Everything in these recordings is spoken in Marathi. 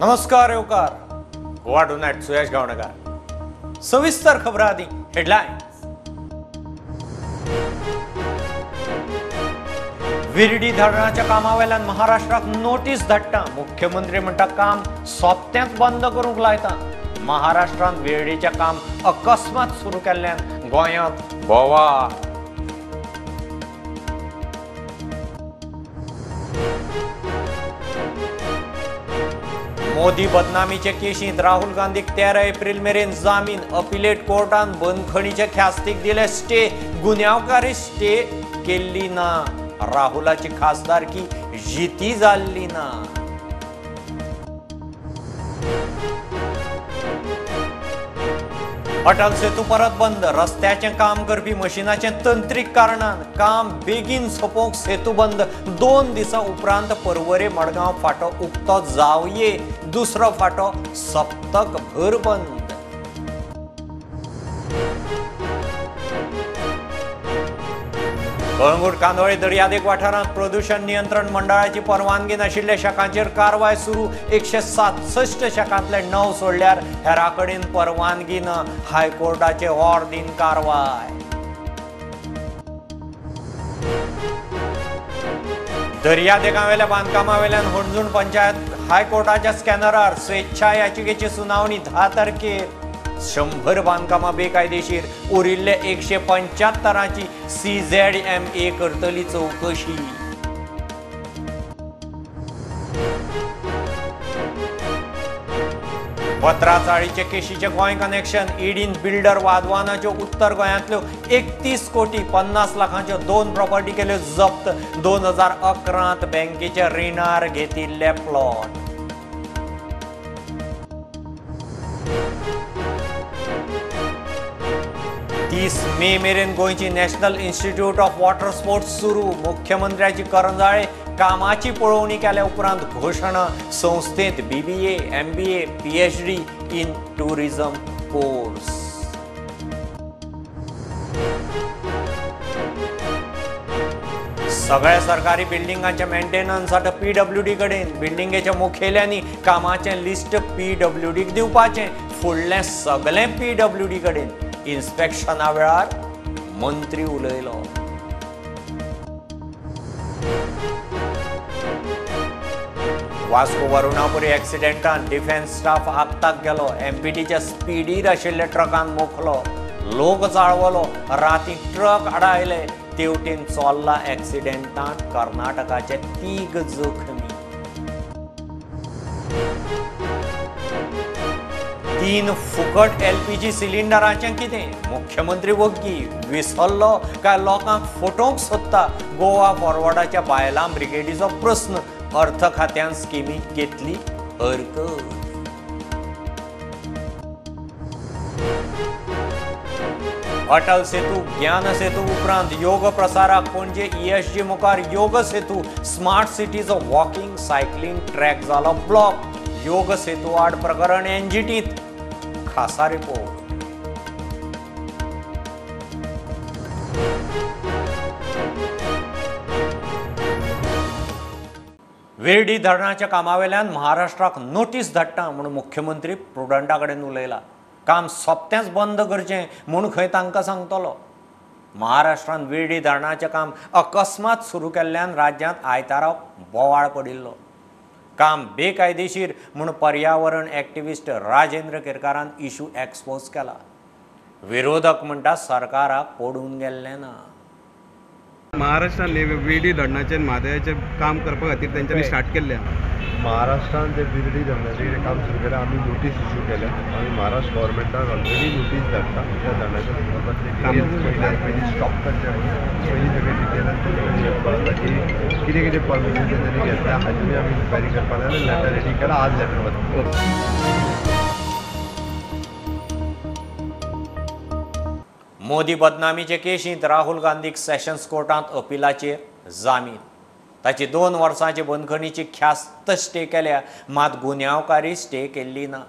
नमस्कार येवकार गोवा डू नाईट सुयश गावणकार. सविस्तर खबर आधी. हेडलाईन विरडी धरणाच्या कामावेल्यान महाराष्ट्राक नोटीस धाडटा. मुख्यमंत्री म्हणटा काम सोपत्याच बंद करूंक लायता. महाराष्ट्रान विरडीचें काम अकस्मात सुरू केल्ल्यान गोंयांत बोवाळ. मोदी बदनामीचे केशींत राहुल गांधीक तेरा एप्रिल मेरेन जामीन. अपिलेट कोर्टान बंदखणीचे ख्यास्तीक दिले. स्टे गुन्यांवकारी स्टे केल्ली ना. राहुलाची खासदारकी जिती जाल्ली ना. अटल सेतू परत बंद रस्त्याचे काम करपी मशिनाचे तंत्रीक कारणान काम बेगीन सोपोवंक सेतू बंद. दोन दिसां उपरांत परवरे मडगांव फाटो उक्तो जावये दुसरो फाटो सप्तक भर बंद. कळंगूट कांदोळे दर्यादेग वाठारांत प्रदूषण नियंत्रण मंडळाची परवानगी नाशिल्ल्या शाखांचेर कारवाय सुरू. एकशे सातसष्ट शाखांतले णव सोडल्यार हेरा कडेन परवानगी ना हायकोर्टाचे ऑर दिन कारवाय. दर्यादेगावेल्या बांदकामावेल्यान होणजूण पंचायत हायकोर्टाच्या स्कॅनरार स्वेच्छा याचिकेची सुनावणी धा तारखेर. शंभर बांधकामां बेकायदेशीर. उरिल्ले एकशे पंच्यात्तरांची सी झेड एम ए करतली चौकशी. पत्राचाळीचे केशीचे गोंय कनेक्शन इडीन बिल्डर वादवानाच्यो उत्तर गोंयांतल्यो एकतीस कोटी पन्नास लाखांच्यो दोन प्रॉपर्टी केल्यो जप्त. दोन हजार अकरांत बँकेचे रिणार घेतिल्ले प्लॉट तीस मे मेरेन गोंयची national institute of water sports सुरू. मुख्यमंत्र्याची करंजाळे कामाची पळोवणी केल्या उपरांत घोषणा. संस्थेत A M B A P H D in tourism course. सगळ्या सरकारी बिल्डिंगांच्या आता पी डब्ल्यू डी कडेन बिल्डिंगेच्या मुखेल्यांनी कामाचें लिस्ट पी डब्ल्यू डीक दिवपाचें. फुडलें सगळें पी डब्ल्यू डी कडेन. इन्स्पेक्शना वेळार मंत्री उलयलो. वास्को वरुणापुरी एक्सिडेंटान डिफेन्स स्टाफ आगताक गेलो. एमपीटीच्या स्पिडीर आशिल्ल्या ट्रकान मोखलो लोक जाळवलो. राती ट्रक आडायले. तेवटेन चोल्ला एक्सिडेंटांत कर्नाटकाचे तीग जखमी तीन फुकट एलपीजी सिलिंडरांचें कितें मुख्यमंत्री वग्गी विसरलो काय लोकांक फटोवंक सोदता गोवा फॉरवर्डाच्या बायलां ब्रिगेडीचो प्रस्न अर्थ खात्यान स्किमी घेतली हरकत. अटल सेतू ज्ञान सेतू उपरांत योग प्रसाराक पणजे ईएसजी मुखार योग सेतू. स्मार्ट सिटीचो वॉकिंग सायकलिंग ट्रॅक जालो ब्लॉक योग सेतू आड प्रकरण एनजीटीत खासा रिपोर्ट वेर्डी धरणाच्या कामावेल्यान महाराष्ट्राक नोटीस धाडटा म्हणून मुख्यमंत्री प्रुडंटा कडेन उलयला काम सोंपतेंच बंद करचें म्हूण खंय तांकां सांगतलो. महाराष्ट्रान वेर्डी धरणाचें काम अकस्मात सुरू केल्ल्यान राज्यांत आयतारा बोवाळ पडिल्लो. काम बेकायदेशीर म्हूण पर्यावरण एक्टिविस्ट राजेंद्र केरकारान इशू एक्सपोज केला. विरोधक म्हणटा सरकाराक पडून गेल्लें ना. महाराष्ट्रान वेडी धरणाचें म्हादयाचें काम करपा खातीर तेंच्यांनी स्टार्ट केल्लें महाराष्ट्रान जे बिर्डी धरणाचें काम सुरू केलें आमी नोटीस इश्यू केल्या. आमी महाराष्ट्र गव्हर्मेंटाक ऑलरेडी नोटीस धाडटा त्या धरणाच्या संदर्भातले स्टॉप करचें पयलीं सगळें डिटेलान कळटा किती किती परमिशन त्यांनी घेतल्या हाची आम्ही इन्क्वायरी करपा जाय लेटर रेडी केला आज लेटर वता मोदी बदनामीचे केशींत राहुल गांधीक सेशन्स कोर्टांत अपिलाचेर जामीन. ताची दोन वर्सांची बंदखणीची ख्यास्त स्टे केल्या. मात गुन्यांवकारी स्टे केल्ली ना.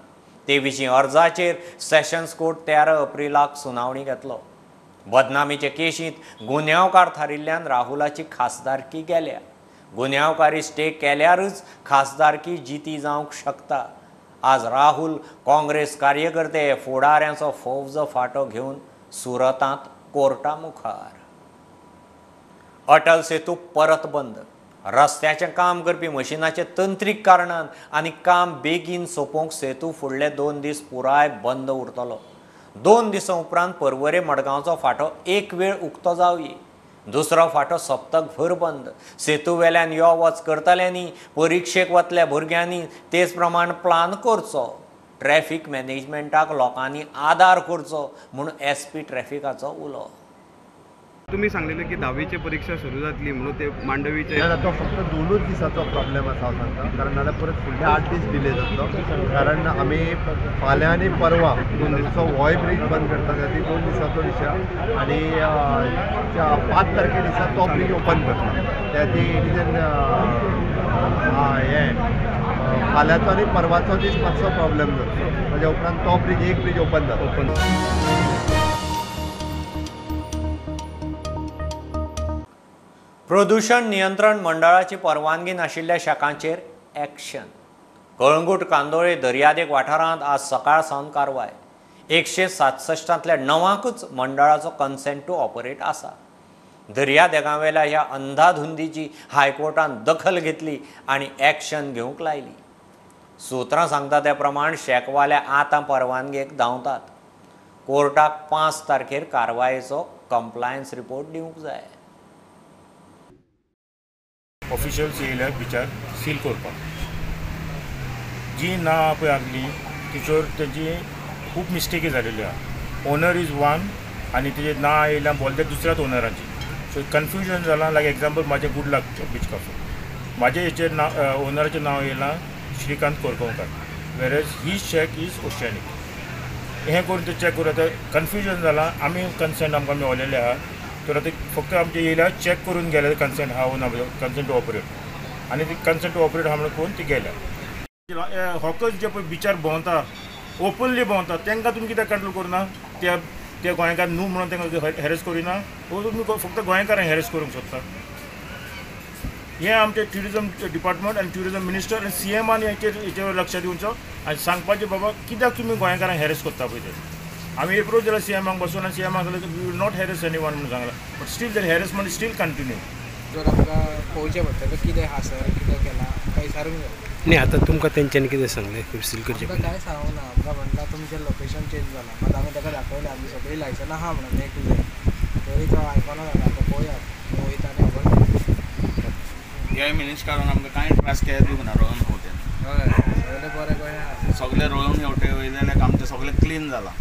ते विशीं अर्जाचेर सेशन्स कोर्ट तेरा एप्रिलाक सुनावणी घेतलो. बदनामीचे केशींत गुन्यांवकार थारिल्ल्यान राहुलाची खासदारकी गेल्या गुन्यांवकारी स्टे केल्यारच खासदारकी जिती जावंक शकता. आज राहुल काँग्रेस कार्यकर्ते फुडाऱ्यांचो फौज फाटो घेवन सुरतांत कोर्टा मुखार अटल सेतू परत बंद. रस्त्याचें काम करपी मशिनाचे तंत्रीक कारणान आनी काम बेगीन सोंपोवंक सेतू फुडले दोन दीस पुराय बंद उरतलो. दोन दिसां उपरांत परवरे मडगांवचो फाटो एक वेळ उक्तो जावी दुसरो फाटो सप्तकभर बंद. सेतू वेल्यान यो वच करतल्यांनी परिक्षेक वतल्या भुरग्यांनी तेच प्रमाण प्लान करचो. ट्रॅफिक मॅनेजमेंटाक लोकांनी आदार करचो म्हूण एस पी ट्रॅफिकाचो उलो. तुम्ही सांगलेले की दहावीची परीक्षा सुरू जातली म्हणून ते मांडवीचे तो फक्त दोनूच दिसाचो प्रॉब्लेम हांव सांगता. कारण नाल्यार परत फुडले आठ दीस डिले जातलो कारण आमी फाल्यां आनी परवा दोन दिसाचो होय ब्रीज बंद करता ती दोन दिसाचो विशय आनी पांच तारखे दिसा तो ब्रीज ओपन करता त्या ती रिजन हे अं, फाल्यांचो आनी परवाचो दीस मातसो प्रॉब्लेम जातलो ताज्या उपरांत तो ब्रीज एक ब्रीज ओपन जाता. ओपन प्रदूषण नियंत्रण मंडळाची परवानगी नाशिल्ल्या शाखांचेर एक्शन कळंगूट कांदोळे दर्यादेग वाठारांत आज सकाळ सावन कारवाय. एकशे सातसश्टांतल्या णवांकूच मंडळाचो कन्सेंट टू ऑपरेट आसा. दर्यादेगावेल्या ह्या अंधाधुंदीची हायकोर्टान दखल घेतली आनी एक्शन घेवंक लायली. सुत्रां सांगता त्या प्रमाण शेकवाल्या आतां परवानगेक धांवतात. कोर्टाक पांच तारखेर कारवायेचो कंप्लायन्स रिपोर्ट दिवंक जाय. ऑफिशियल्स येयल्या बिचार सील करपाक. जी ना पळय आसली तिचेर तेजी खूब मिस्टेकी जालेली आहा. ओनर इज वन आनी तेजे ना येयल्या बोलते दुसऱ्याच ओनराची सो कन्फ्युजन जालां लायक एग्जाम्पल म्हाजें गुड लक बीच कॉफी. म्हाजें हेचेर नांव ओनराचें नांव येयलां श्रीकांत कोरगांवकार. वेरेज ही चॅक इज ओशॅनीक हें करून ते चॅक करून आतां कन्फ्युजन जालां आमी कन्सर्न आमकां मेवलेले आहा तर ते फक्त आमचे येयल्या चॅक करून गेले कन्सेंट हा ना कन्सेंट टू ऑपरेट आनी ती कन्सेंट टू ऑपरेट हा म्हणून करून ती गेल्या हॉकर्स जे पळय बिचार भोंवता ओपनली भोंवता तांकां तुमी कित्याक कंट्रोल करना त्या त्या गोंयकार न्हू म्हणून तांकां हॅरेस करिना वो तुमी फक्त गोंयकारांक हॅरेस करूंक सोदता हे आमचे ट्युरिजम डिपार्टमेंट आनी ट्युरिजम मिनिस्टर आनी सी एमान हेचेर हेचेर लक्ष दिवचो आनी सांगपाचें बाबा कित्याक तुमी गोंयकारांक हॅरेस करता पळय ते आमी एप्रोच केला सी एमाक बसून आनी सी एमाक सांगलें we will not harass anyone म्हणून सांगलां. But still their harassment still continue जर आमकां पळोवचें पडटलें कितें हा सर कितें केलां काय विचारूंक जाय नाही आता तुमकां तेंच्यांनी कितें सांगलें? सील करचे आमकां कांय सांगूंक ना आमकां म्हणटा तुमचें लोकेशन चेंज जालां मात आमी ताका दाखयलें आमची सगळीं लायसनां आहा म्हणून एक झेड तरी तो आयकना जालो आतां पळोवया खंय वयता आनी खबर ह्या मिनिस्टरान आमकां कांय त्रास केले दिवना रोहन होटेल हय सगळें बरें गोंया सगळे रोहन हेवटे वयले जाल्यार आमचें सगळें क्लीन जालां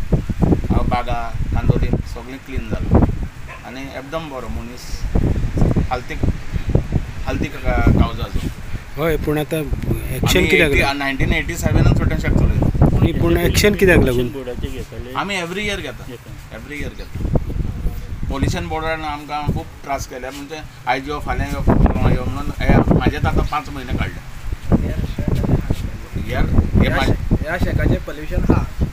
बागा कांदोली सगळें क्लीन जालां आनी एकदम बरो मनीस हालतीक हालतीक कावजाचो हय पूण आतां एक्शन कित्याक नायन्टीन एटी सेवेनान छोटे शेक चलयता न्ही पूण एक्शन कित्याक लागून आमी एवरी इयर घेता. एवरी इयर घेता. पोल्युशन बोर्डान आमकां खूब त्रास केले. म्हणजे आयज यो फाल्यां यो यो म्हणून म्हाजेच आतां पांच म्हयने काडले हे म्हाजे ह्या शेकाचें पोल्युशन हा. ह्या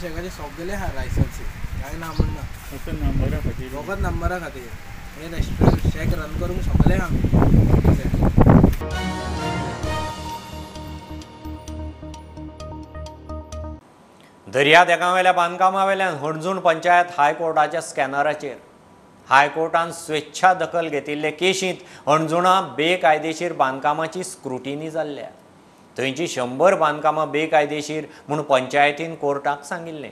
शेकाचे सगळे हा लायसन्सी कांय ना म्हणना फकत नंबरा खातीर हे रेस्टोरंट शेक रन करूंक शकले आमी दर्यादेगावेल्या बांदकामा वेल्यान हणजूण पंचायत हायकोर्टाच्या स्कॅनराचेर हायकोर्टान स्वेच्छा दखल घेतिल्ले केशींत. हणजुणा बेकायदेशीर बांदकामाची स्क्रुटिनी जाल्ल्या. थंयची शंबर बांदकामां बेकायदेशीर म्हूण पंचायतीन कोर्टाक सांगिल्लें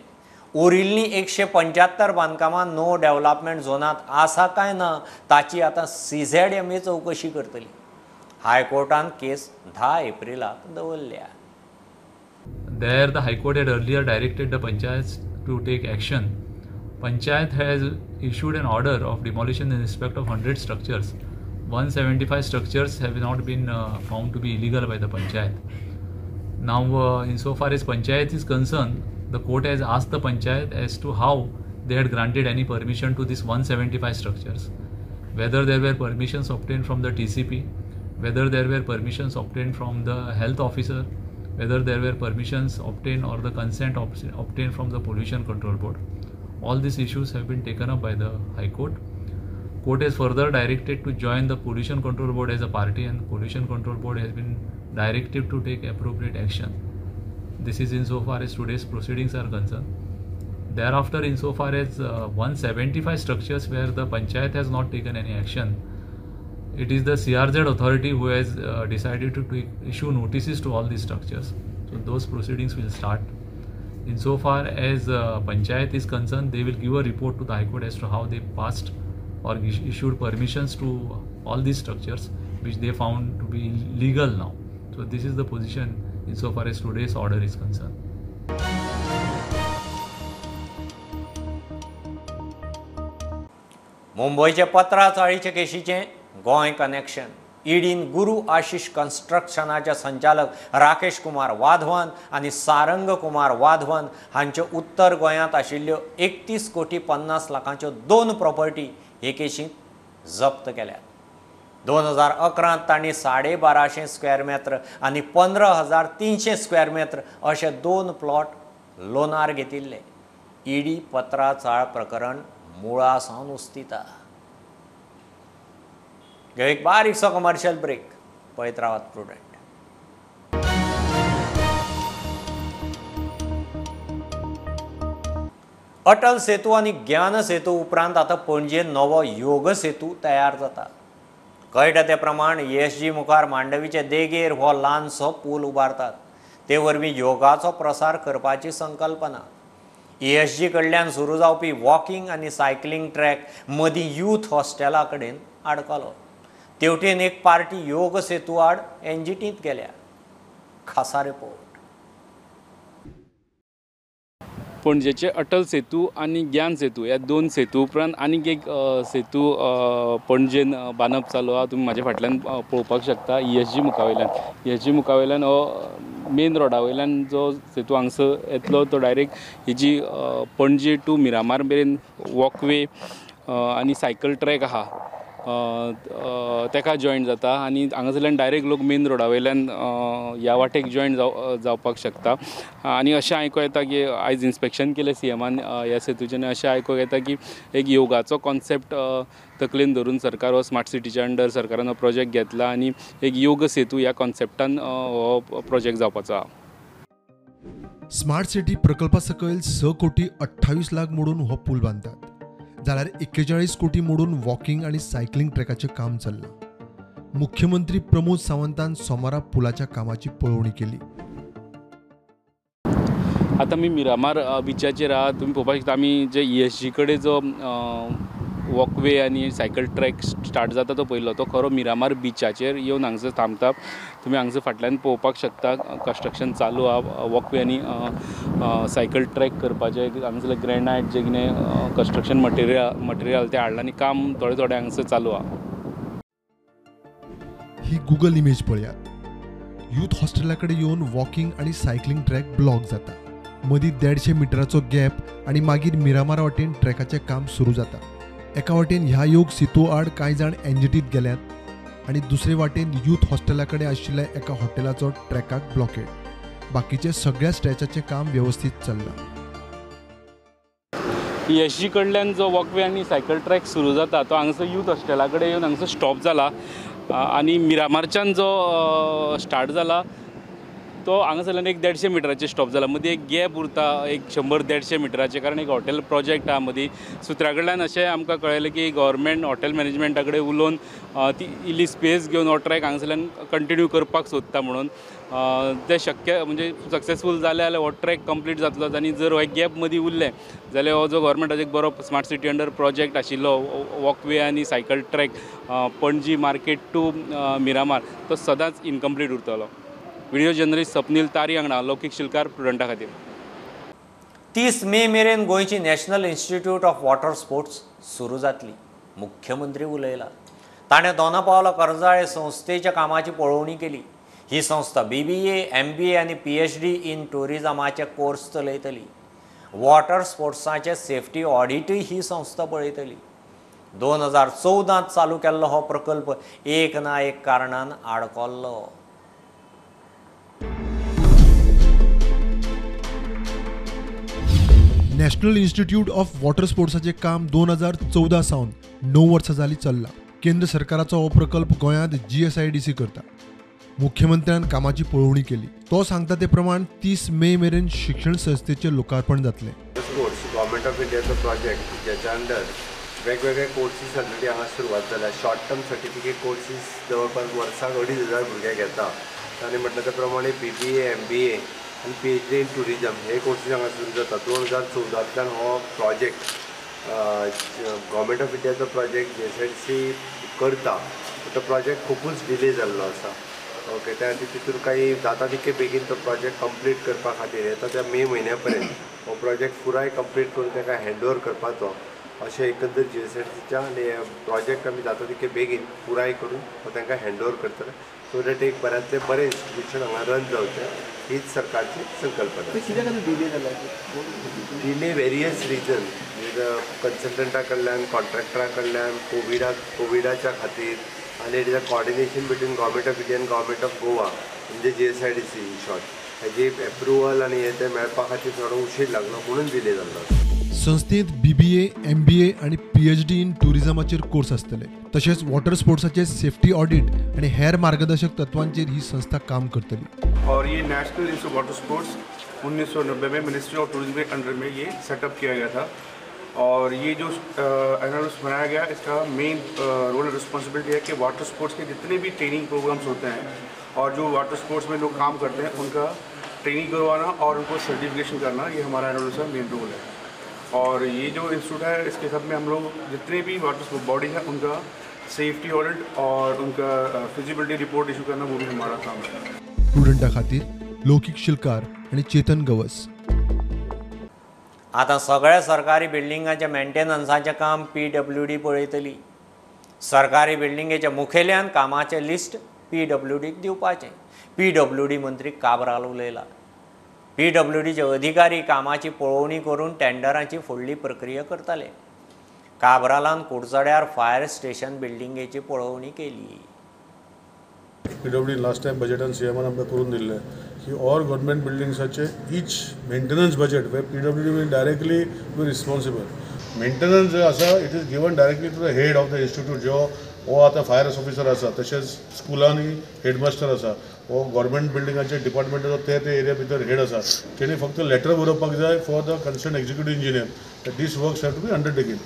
उरिल्लीं एकशें पंच्यात्तर बांदकामां नो डॅवलॉपमेंट झोनांत आसा काय ना ताची आतां सी झॅड एम ए चवकशी करतली. हायकोर्टान केस धा एप्रिलाक दवरल्या. There the high court had earlier directed the panchayat to take action panchayat has issued an order of demolition in respect of hundred structures 175 structures have not been uh, found to be illegal by the panchayat. Now, uh, insofar as panchayat is concerned, the court has asked the panchayat as to how they had granted any permission to these 175 structures. Whether there were permissions obtained from the TCP, whether there were permissions obtained from the health officer, whether there were permissions obtained or the consent obtained from the pollution control board all these issues have been taken up by the high court court has further directed to join the pollution control board as a party and pollution control board has been directed to take appropriate action. This is insofar as today's proceedings are concerned. Thereafter insofar as uh, 175 structures where the panchayat has not taken any action it is the crz authority who has uh, decided to issue notices to all these structures. So those proceedings will start. Insofar as uh, panchayat is concerned they will give a report to the high court as to how they passed or issued permissions to all these structures which they found to be legal now so this is the position insofar as today's order is concerned मुंबयचे पत्रा चाळीचे केशीचे गोंय कनेक्शन ईडीन गुरु आशिष कन्स्ट्रक्शनाचे संचालक राकेश कुमार वाधवन आनी सारंग कुमार वाधवन हांच्यो उत्तर गोंयांत आशिल्ल्यो एकतीस कोटी पन्नास लाखांच्यो दोन प्रॉपर्टी हे केशींत जप्त केल्यात दोन हजार अकरांत तांणी साडे बाराशे स्क्वेअर मेत्र आनी पंदरा हजार तिनशे स्क्वेअर मेत्र अशे दोन प्लॉट लोनार घेतिल्ले ईडी पत्रा चाळ प्रकरण मुळा सावन उस्तिता घेऊ एक बारीकसो कमर्शियल ब्रेक पळयत रावात प्रुडंट अटल सेतू आनी ज्ञान सेतू उपरांत आतां पणजेन नवो योग सेतू तयार जाता कळटा ते प्रमाण एसजी मुखार मांडवीचे देगेर हो ल्हानसो पूल उबारतात ते वरवीं योगाचो प्रसार करपाची संकल्पना. एसजी कडल्यान सुरू जावपी वॉकिंग आनी सायकलिंग ट्रॅक मदीं यूथ हॉस्टेला कडेन आडकलो तेवटेन एक पार्टी योग सेतू आड एनजीटींत गेल्या. खासा रिपोर्ट. पणजेचे अटल सेतू आणि ज्ञान सेतू ह्या दोन सेतू उपरांत आनीक एक सेतू पणजेन बांदप चालू आहा तुमी म्हाज्या फाटल्यान पळोवपाक शकता ई एस जी मुखावयल्यान ई एस जी मुखावयल्यान हो मेन रोडा वयल्यान जो सेतू हांगसर येतलो तो डायरेक्ट हेजी पणजे टू मिरामार मेरेन वॉकवे आनी सायकल ट्रॅक आहा तेका जॉयन जाता आनी हांगासरल्यान डायरेक्ट लोक मेन रोडा वयल्यान ह्या वाटेक जॉयन जाव जावपाक शकता. आनी अशें आयकूं येता की आयज इन्स्पेक्शन केलें सी एमान ह्या सेतूचें आनी अशें आयकूंक येता की एक योगाचो कॉन्सेप्ट तकलेन धरून सरकार हो स्मार्ट सिटीच्या अंडर सरकारान हो प्रोजेक्ट घेतला आनी एक योग सेतू ह्या कॉन्सेप्टान हो प्रोजेक्ट जावपाचो आहा स्मार्ट सिटी प्रकल्पा सकयल स कोटी अठ्ठावीस लाख मोडून हो पूल बांदतात जाल्यार एक्केचाळीस कोटी मोडून वॉकिंग आनी सायकलिंग ट्रॅकाचें काम चल्लां. मुख्यमंत्री प्रमोद सावंतान सोमारा पुलाच्या कामाची पळोवणी केली. आतां आमी मिरामार अ, बिचाचेर आहा तुमी पळोवपाक शकता आमी जे ई एस जी कडेन जो वॉकवे आनी सायकल ट्रॅक स्टार्ट जाता तो पयलो तो खरो मिरामार बिचाचेर येवन हांगसर थांबता. तुमी हांगसर फाटल्यान पळोवपाक शकता. कंस्ट्रक्शन चालू आहा वॉकवे आनी सायकल ट्रॅक करपाचें. हांगसरले ग्रेनायट जे कितें कंस्ट्रक्शन मटेरियल मटेरियल तें हाडलां आनी काम थोडे थोडे हांगसर चालू आहा ही गुगल इमेज पळयात यूथ हॉस्टेला कडेन येवन वॉकिंग आनी सायकलिंग ट्रॅक ब्लॉक जाता. मदीं देडशे मिटराचो गॅप आनी मागीर मिरामारा वाटेन ट्रॅकाचें काम सुरू जाता. एका वाटेन ह्या योग सितू आड कांय जाण एनजीटीत गेल्यात आनी दुसरे वाटेन यूथ हॉस्टेला कडेन आशिल्ल्या एका हॉटेलाचो ट्रॅकाक ब्लॉकेड बाकीचे सगळ्या स्ट्रेचाचें काम वेवस्थीत चल्लां. एस जी कडल्यान जो वॉकवे आनी सायकल ट्रॅक सुरू जाता तो हांगसर यूथ हॉस्टेला कडेन येवन हांगसर स्टॉप जाला आनी मिरामारच्यान जो स्टार्ट जाला तो हांगासरल्यान एक देडशे मिटराचे स्टॉप जाला मदीं एक गॅप उरता एक शंबर देडशे मिटराचे कारण एक हॉटेल प्रोजेक्ट आहा मदीं सुत्रा कडल्यान अशें आमकां कळयलें की गव्हर्मेंट हॉटेल मॅनेजमेंटा कडेन उलोवन ती इल्ली स्पेस घेवन हो ट्रॅक हांगासरल्यान कंटिन्यू करपाक सोदता म्हणून. तें शक्य म्हणजे सक्सेसफूल जालें जाल्यार हो ट्रॅक कंप्लीट जातलो आनी जर हो गॅप मदीं उरलें जाल्यार हो जो गव्हर्मेंटाचो एक बरो स्मार्ट सिटी अंडर प्रोजेक्ट आशिल्लो वॉकवे आनी cycle track Panaji market to Miramar तो सदांच इनकम्प्लीट उरतलो. व्हिडिओ जर्नलिस्ट स्वप्नील तारी वांगडा लौकीक शिलकार प्रुडंटा खातीर तीस मे मेरेन गोंयची national institute of water sports सुरू जातली मुख्यमंत्री उलयला। ताणें दोना पावला कर्जाळे संस्थेच्या कामाची पळोवणी केली ही संस्था बी B A M B A आनी पी एच डी इन टुरिजमाचे कोर्स चलयतली। वॉटर स्पोर्ट्साचे सेफ्टी ऑडिटूय ही संस्था पळयतली। दोन हजार चवदांत चालू केल्लो हो प्रकल्प एक ना एक कारणान आडकोल्लो। नॅशनल इन्स्टिट्यूट ऑफ वॉटर स्पोर्ट्साचें काम दोन हजार चवदा सावन णव वर्सां जालीं चल्लां. केंद्र सरकाराचो हो प्रकल्प गोंयांत G S I D C करता. मुख्यमंत्र्यान कामाची पळोवणी केली. तो सांगता ते प्रमाण तीस मे मेरेन शिक्षण संस्थेचें लोकार्पण जातलें. गव्हर्मेंट ऑफ इंडियाचो प्रोजेक्ट ज्याच्या अंडर वेगवेगळे कोर्सीस ऑलरेडी हांगा सुरवात जाल्या शॉर्ट टर्म सर्टिफिकेट कोर्सीस जवळपास वर्साक अडीच हजार भुरगे घेता. आनी म्हटलं त्या प्रमाणे बी B A M B A आनी P H D in tourism हे कोर्सीस हांगा सुरू जाता दोन हजार चवदांतल्यान हो प्रोजेक्ट गव्हर्मेंट ऑफ इंडियाचो project G S L C करता. तो प्रोजेक्ट खुबूच डिले जाल्लो आसा ओके त्या खातीर तितून काही जाता तितके बेगीन तो प्रोजेक्ट कंप्लीट करपा खातीर येता त्या मे म्हयन्या पर्यंत हो प्रोजेक्ट पुराय कंप्लीट करून ताका हँड ओवर करपाचो. अशें एकंदर जी एस एल सीच्या आनी प्रोजेक्ट आमी जाता तितके बेगीन पुराय करून हो तांकां हँड ओवर करतले सो दॅट एक बऱ्यांतले बरें इन्स्टिट्यूशन हांगा रन जावचें हीच सरकारची संकल्पना. डिले वेरियस रिजन कन्सल्टंटा कडल्यान कॉन्ट्रॅक्टरा कडल्यान कोविडा कोविडाच्या खातीर आनी it is a coordination between government of India आनी गव्हर्मेंट ऑफ गोवा म्हणजे G S I D C in short हेजी एप्रुवल आनी हे ते मेळपा खातीर थोडो उशीर लागलो म्हणून डिले जाल्लो संस्थेंत बी बी एम बी आनी पी एच डी इन टुरिजमाचेर कोर्स आसतले तशेंच वॉटर स्पोर्ट्साचे सेफ्टी ऑडिट आनी हेर मार्गदर्शक तत्वांचेर ही संस्था काम करतली. और ये नेशनल इंस्टीट्यूट वाटर स्पोर्ट्स उन्नीस सौ नब्बे में मिनिस्ट्री ऑफ़ टूरिज़्म के अंडर में ये सेटअप किया गया था। और ये जो एन बनाया गया, इसका मेन रोल रिस्पॉन्सिबिलिटी है कि वाटर स्पोर्ट्स के जितने भी ट्रेनिंग प्रोग्राम्स होते हैं और जो वाटर स्पोर्ट्स में लोग काम करते हैं, उनका ट्रेनिंग करवाना और उनको सर्टिफिकेशन करना, ये हमारा एन का मेन रोल है। और ये जो इंस्टीट्यूट है इसके सब में हम लोग जितने भी वाटर स्पोर्ट बॉडी है उनका सेफ्टी ऑडिट और उनका फिजिबिलिटी रिपोर्ट इशू करना वो भी हमारा काम है। स्टुडंटा खातीर लौकीक शिलकार आनी चेतन गवस। आतां सगळ्या सरकारी बिल्डिंगाच्या मेंटेनन्साचें काम पी डब्ल्यू डी पळयतली सरकारी बिल्डिंगेच्या मुखेल्यान कामाचें लिस्ट पी डब्ल्यू डीक दिवपाचें पी डब्ल्यू डी मंत्री काबराल उलयला पी डब्ल्यू डीचे अधिकारी कामाची पळोवणी करून टेंडरांची फुडली प्रक्रिया करताले काबरालान कुडचड्यार फायर स्टेशन बिल्डिंगेची पळोवणी केली. P W D last time बजेटान C एमान आमकां करून दिल्लें. की ऑल गव्हर्मेंट बिल्डिंग्साचे इच maintenance budget way P W D directly be responsible maintenance जो आसा it is given directly to the head of the institute जो हो आतां फायर ऑफिसर आसा तशेंच स्कुलांनी हेडमास्टर आसा हो गव्हर्मेंट बिल्डिंगाचे डिपार्टमेंटाचो ते ते एरिया भितर हेड आसा तेणी फक्त लेटर बरोवपाक जाय for the concern executive engineer this works have to be undertaking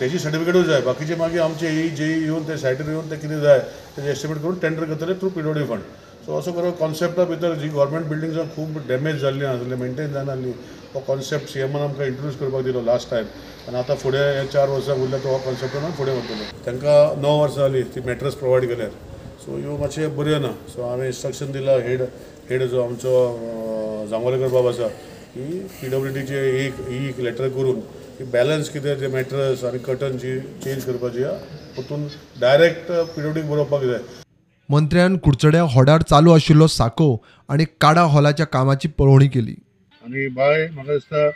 तेजी सर्टिफिकेटूय जाय. बाकीचे मागीर आमचे ई जे येवन ते सायटीर येवन ते कितें जाय तेजे एस्टिमेट करून टेंडर करतले through P W fund so असो करून कॉन्सेप्टा भितर जी गव्हर्मेंट बिल्डिंग्सां खूब डॅमेज जाल्ली आसले मेंटेन जायनासली हो कॉन्सेप्ट सी एमान आमकां इंट्रोड्यूस करपाक दिलो लास्ट टायम आनी आतां फुडें हे चार वर्सां उरल्या तो हो कॉन्सेप्टान फुडें वतलो. तांकां णव वर्सां जालीं ती मॅट्रस प्रोवायड केल्यार सो ह्यो मातशें बऱ्यो ना. सो हांवें इंस्ट्रक्शन दिलां हेड हेड जो आमचो जांबोलेकर बाब आसा की पी डब्ल्यू डीचे एक एक लेटर करून की बॅलन्स कितें ते मॅट्रस आनी कर्टन जी चेंज करपाची आहा परतून डायरेक्ट पी डब्ल्यू डीक बरोवपाक जाय. मंत्र्यान कुडचड्या होडार चालू आशिल्लो साको आनी काडा हॉलाच्या कामाची पळोवणी केली. आनी बाय म्हाका दिसता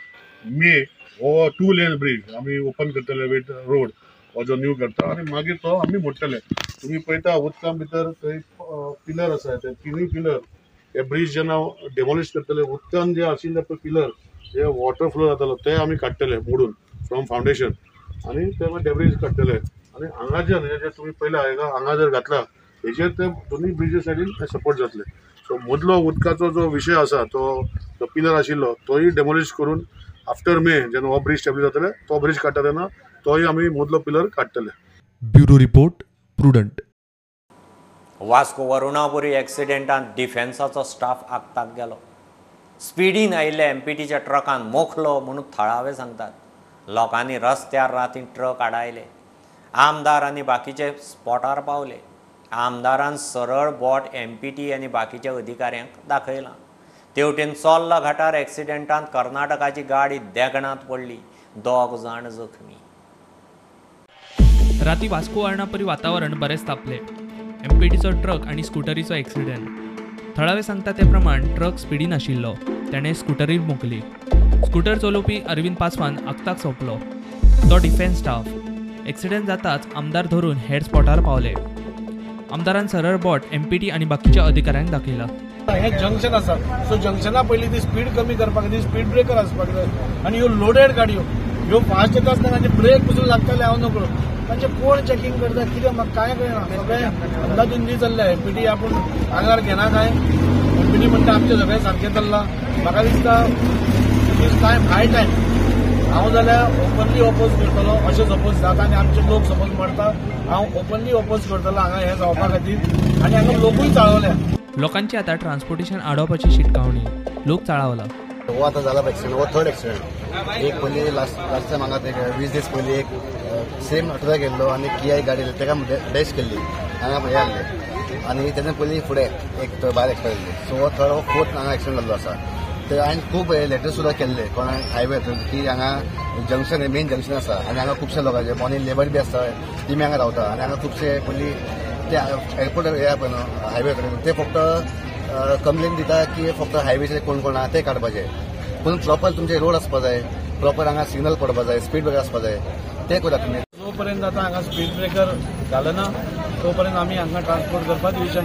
मे हो टू लेन ब्रीज आमी ओपन करतले विथ रोड हो जो न्यू करता. आनी मागीर तो आमी मोडटले. तुमी पळयता उदकां भितर थंय पिलर आसा ते तिनूय पिलर हे ब्रीज जेन्ना डेमोलिश करतले उदकान जे आशिल्ले पळय पिलर जे वॉटर फ्लो जातालो ते आमी काडटले मोडून फ्रॉम फावंडेशन आनी ते मागीर डेब्रीज काडटले आनी हांगाच्यान हे जे तुमी पयला हांगा जर घातला हेजेर ते दोनूय ब्रिजी सायडीन ते सपोर्ट जातले. सो मदलो उदकाचो जो विशय आसा तो जो पिलर आशिल्लो तोय डेमोलिश करून आफ्टर मे जेन्ना हो ब्रिज स्टॅब्लीश जातले तो ब्रिज काडटा तेन्ना तोय आमी मदलो पिलर काडटले bureau report. Prudent Vasco Varunapuri एक्सिडेंटान डिफेन्साचो स्टाफ आगताक गेलो. स्पिडीन आयिल्ल्या एम पी टीच्या ट्रकान मोखलो म्हणून थळावे सांगतात. लोकांनी रस्त्यार राती ट्रक आडायले. आमदार आनी बाकीचे स्पॉटार पावले. आमदारान सरळ बोट एम पी टी आनी बाकीच्या अधिकाऱ्यांक दाखयलां. तेवटेन चोल्ला घाटार एक्सिडेंटांत कर्नाटकाची गाडी देगणांत पडली. दोग जाण जखमी. राती वास्को वर्णापरी वातावरण बरेच तापले. एम पी टीचो ट्रक आनी स्कुटरीचो एक्सिडेंट थळावे सांगता ते प्रमाण ट्रक स्पिडीन आशिल्लो. तेणें स्कुटरीर मोकली. स्कुटर चलोवपी अरविंद पासवान आगताक सोंपलो. तो डिफेन्स स्टाफ. एक्सिडेंट जाताच आमदार धरून हेड स्पॉटार पावले. आमदारान सरळ बोट एम पी टी आनी बाकीच्या अधिकाऱ्यांक दाखयला. हे जंक्शन आसा. सो जंक्शना पयलीं ती स्पीड कमी करपाक जाय स्पीड ब्रेकर आसपाक जाय. आनी ह्यो लोडेड गाडयो. ह्यो फास्ट येता आसतना ब्रेक पसून लागताले हांव नकळो. तांचे कोण चॅकिंग करता कितें म्हाका कांय कळना सगळें अंदाधुंदी चल्ल्या एमपीटी आपूण आंगार घेना काय एमपीटी म्हणटा आमचें सगळें सारकें चल्लां म्हाका दिसता इज टायम हाय टायम हांव जाल्यार ओपनली ओपोज करतलो. अशें सपोज जाता आनी आमचे लोक सपोज म्हणटा हांव ओपनली ओपोज करतलो. हांगा हें जावपा खातीर आनी हांगा लोकूय चाळवल्या लोकांची आता ट्रान्सपोर्टेशन आडोवपाची शिटकावणी. लोक चाळावला. हो आतां जाला एक्सिडेंट हो थर्ड एक्सिडेंट एक पयलीं लास्ट लास्ट टायम हांगा वीस दीस पयलीं एक सेम ट्रक गेल्लो आनी किआय गाडी तेका ताका डॅश केल्ली हांगा हे आहले आनी तेन्ना पयलीं फुडें एक भायर एक्सिडेंट जाल्ली सो हो थर्ड हो फोर्थ हांगा एक्सिडेंट जाल्लो आसा ते हांवें खूब लेटर सुद्दां केल्ले कोणा हायवे की हांगा जंक्शन हे मेन जंक्शन आसा आनी हांगा खुबशे लोकांचे मॉर्निंग लेबर बी आसता तिमी हांगा रावता आनी हांगा खुबशे पयलीं ते एअरपोर्ट हे पळय न्हू हायवे कडेन ते फक्त कंप्लेन दिता की फक्त हायवेचेर कोण कोण आहा ते काडपाचे पूण प्रॉपर तुमचे रोड आसपा जाय प्रॉपर हांगा सिग्नल पडपा जाय स्पीड ब्रेकर आसपा जाय ते करा तुमी जोपर्यंत पर्यंत आतां हांगा स्पीड ब्रेकर घालना तो पर्यंत आमी हांगा ट्रान्सपोर्ट करपाक दिवचे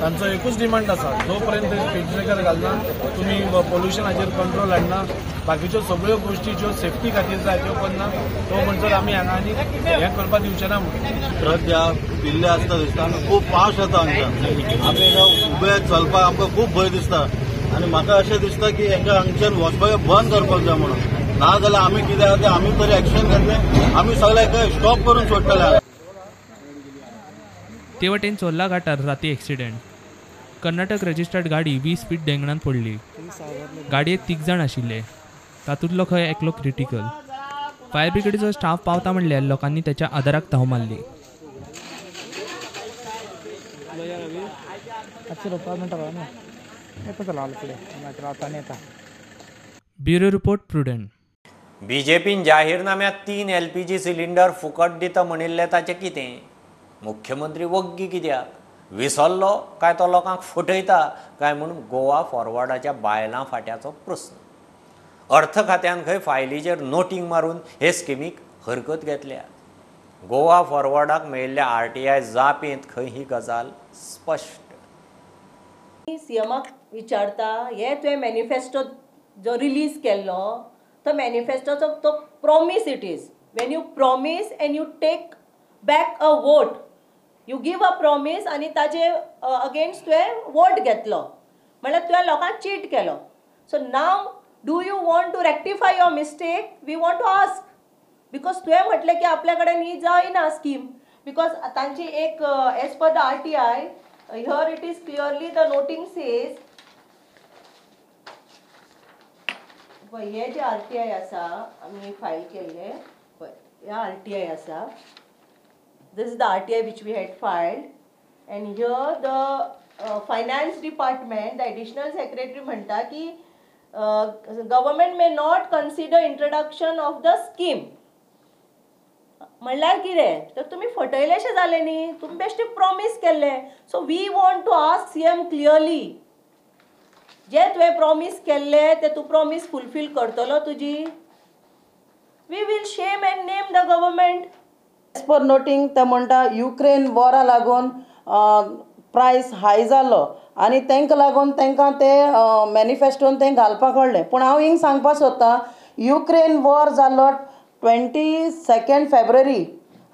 तांचो एकूच डिमांड आसा जो पर्यंत स्पीड ब्रेकर घालना तुमी पोल्युशनाचेर कंट्रोल हाडना बाकीच्यो सगळ्यो गोश्टी ज्यो सेफ्टी खातीर जाय त्यो करना तो म्हणसर आमी हांगा आनी हें करपाक दिवचे ना म्हणून ट्रक पिल्ले आसता दिसता आनी खूब पावस येता हांगा आमी हिंगा उबे चलपाक आमकां खूब भंय दिसता. आनी म्हाका अशें दिसता की हांकां हांगच्यान वचपाक बंद करपाक जाय म्हणून. ना जाल्यार आमी कितें आसा तें आमी तरी एक्शन घेतलें. आमी सगळ्याक स्टॉप करून सोडटले ते वटेन चोल्ला घाटार राती एक्सिडेंट कर्नाटक रजिस्टर्ड गाडी वीस फीट देंगणात पडली. गाडयेक तीग जाण आशिल्ले. तातूंतलो खंय एकलो क्रिटिकल फायर ब्रिगेडीचो स्टाफ पावता म्हणल्यार लोकांनी त्याच्या आदाराक धांव मारली. Bureau report Prudent. बीजेपीन जाहीरनाम्यात तीन एल पी जी सिलिंडर फुकट दिता म्हणिल्लें ताचें कितें? मुख्यमंत्री वग्गी कित्याक? विसरलो? काय तो लोकांक फटयता? काय म्हणून गोवा फॉरवर्डाच्या बायलां फाट्याचो प्रस्न? अर्थ खात्यान खंय फायलीचेर नोटींग मारून हे स्किमीक हरकत घेतल्या? गोवा फॉरवर्डाक मेळिल्ल्या आर टी आय जापेंत खंय ही गजाल स्पश्ट सीएमाक विचारता हे तुवें मॅनिफेस्टो जो रिलीज केल्लो तो मॅनिफेस्टोचो तो promise it is when you promise and you take back a vote you give a promise आनी ताजे अगेन्स्ट तुवें वोट घेतलो म्हणल्यार तुवें लोकांक चीट केलो. So now do you want to rectify your mistake we want to ask because तुवें म्हटलें की आपल्या कडेन ही जायना स्कीम बिकॉज तांची एक as per the R T I here it is clearly the noting says पळय हे जे आर टी आय आसा आमी फायल केल्ले पळय हे आर टी आय आसा this is the R T I which we had filed and uh the finance department the additional secretary म्हणटा की government may not consider introduction of the scheme म्हणल्यार कितें तर तुमी फटयलेशें जालें न्ही तुमी बेश्टे प्रोमीस केल्ले. So we want to ask C M clearly जे तुवें प्रॉमीस केल्ले ते तूं प्रॉमीस फुलफील करतलो तुजी we will shame and name the government as per noting ते म्हणटा युक्रेन वॉरा लागून प्रायस हाय जालो आनी तांकां लागून तांकां ते मॅनिफेस्टोन तें घालपाक कळ्ळें पूण हांव हिंग सांगपाक सोदतां युक्रेन वॉर जालो ट्वेंटी सेकेंड फेब्रुवारी.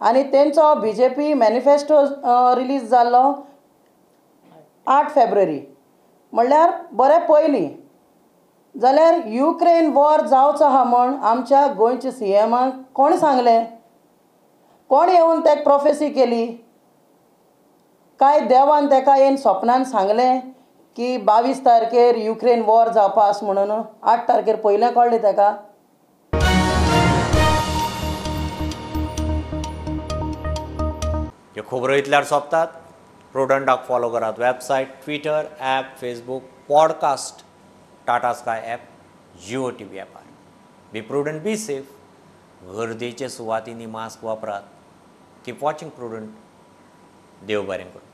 आनी तेंचो B J P manifesto release जाल्लो आठ फेब्रुवारी. म्हणल्यार बरें पयलीं. जाल्यार युक्रेन वॉर जावचो आहा म्हण आमच्या गोंयच्या सी एमाक कोण सांगलें? कोण येवन ताका प्रोफेसी केली? काय देवान ताका येवन स्वप्नान सांगलें की बावीस तारखेर युक्रेन वॉर जावपा आस म्हणून आठ तारखेर पयलें कळ्ळें ताका? ह्यो खबरो इतल्यार सोंपतात? प्रुडंटाक फॉलो करात website Twitter app Facebook podcast Tata Sky app Jio T V ॲपार be prudent be safe गर्देचे सुवातींनी मास्क वापरात. कीप वॉचिंग प्रुडंट देव बरें करूं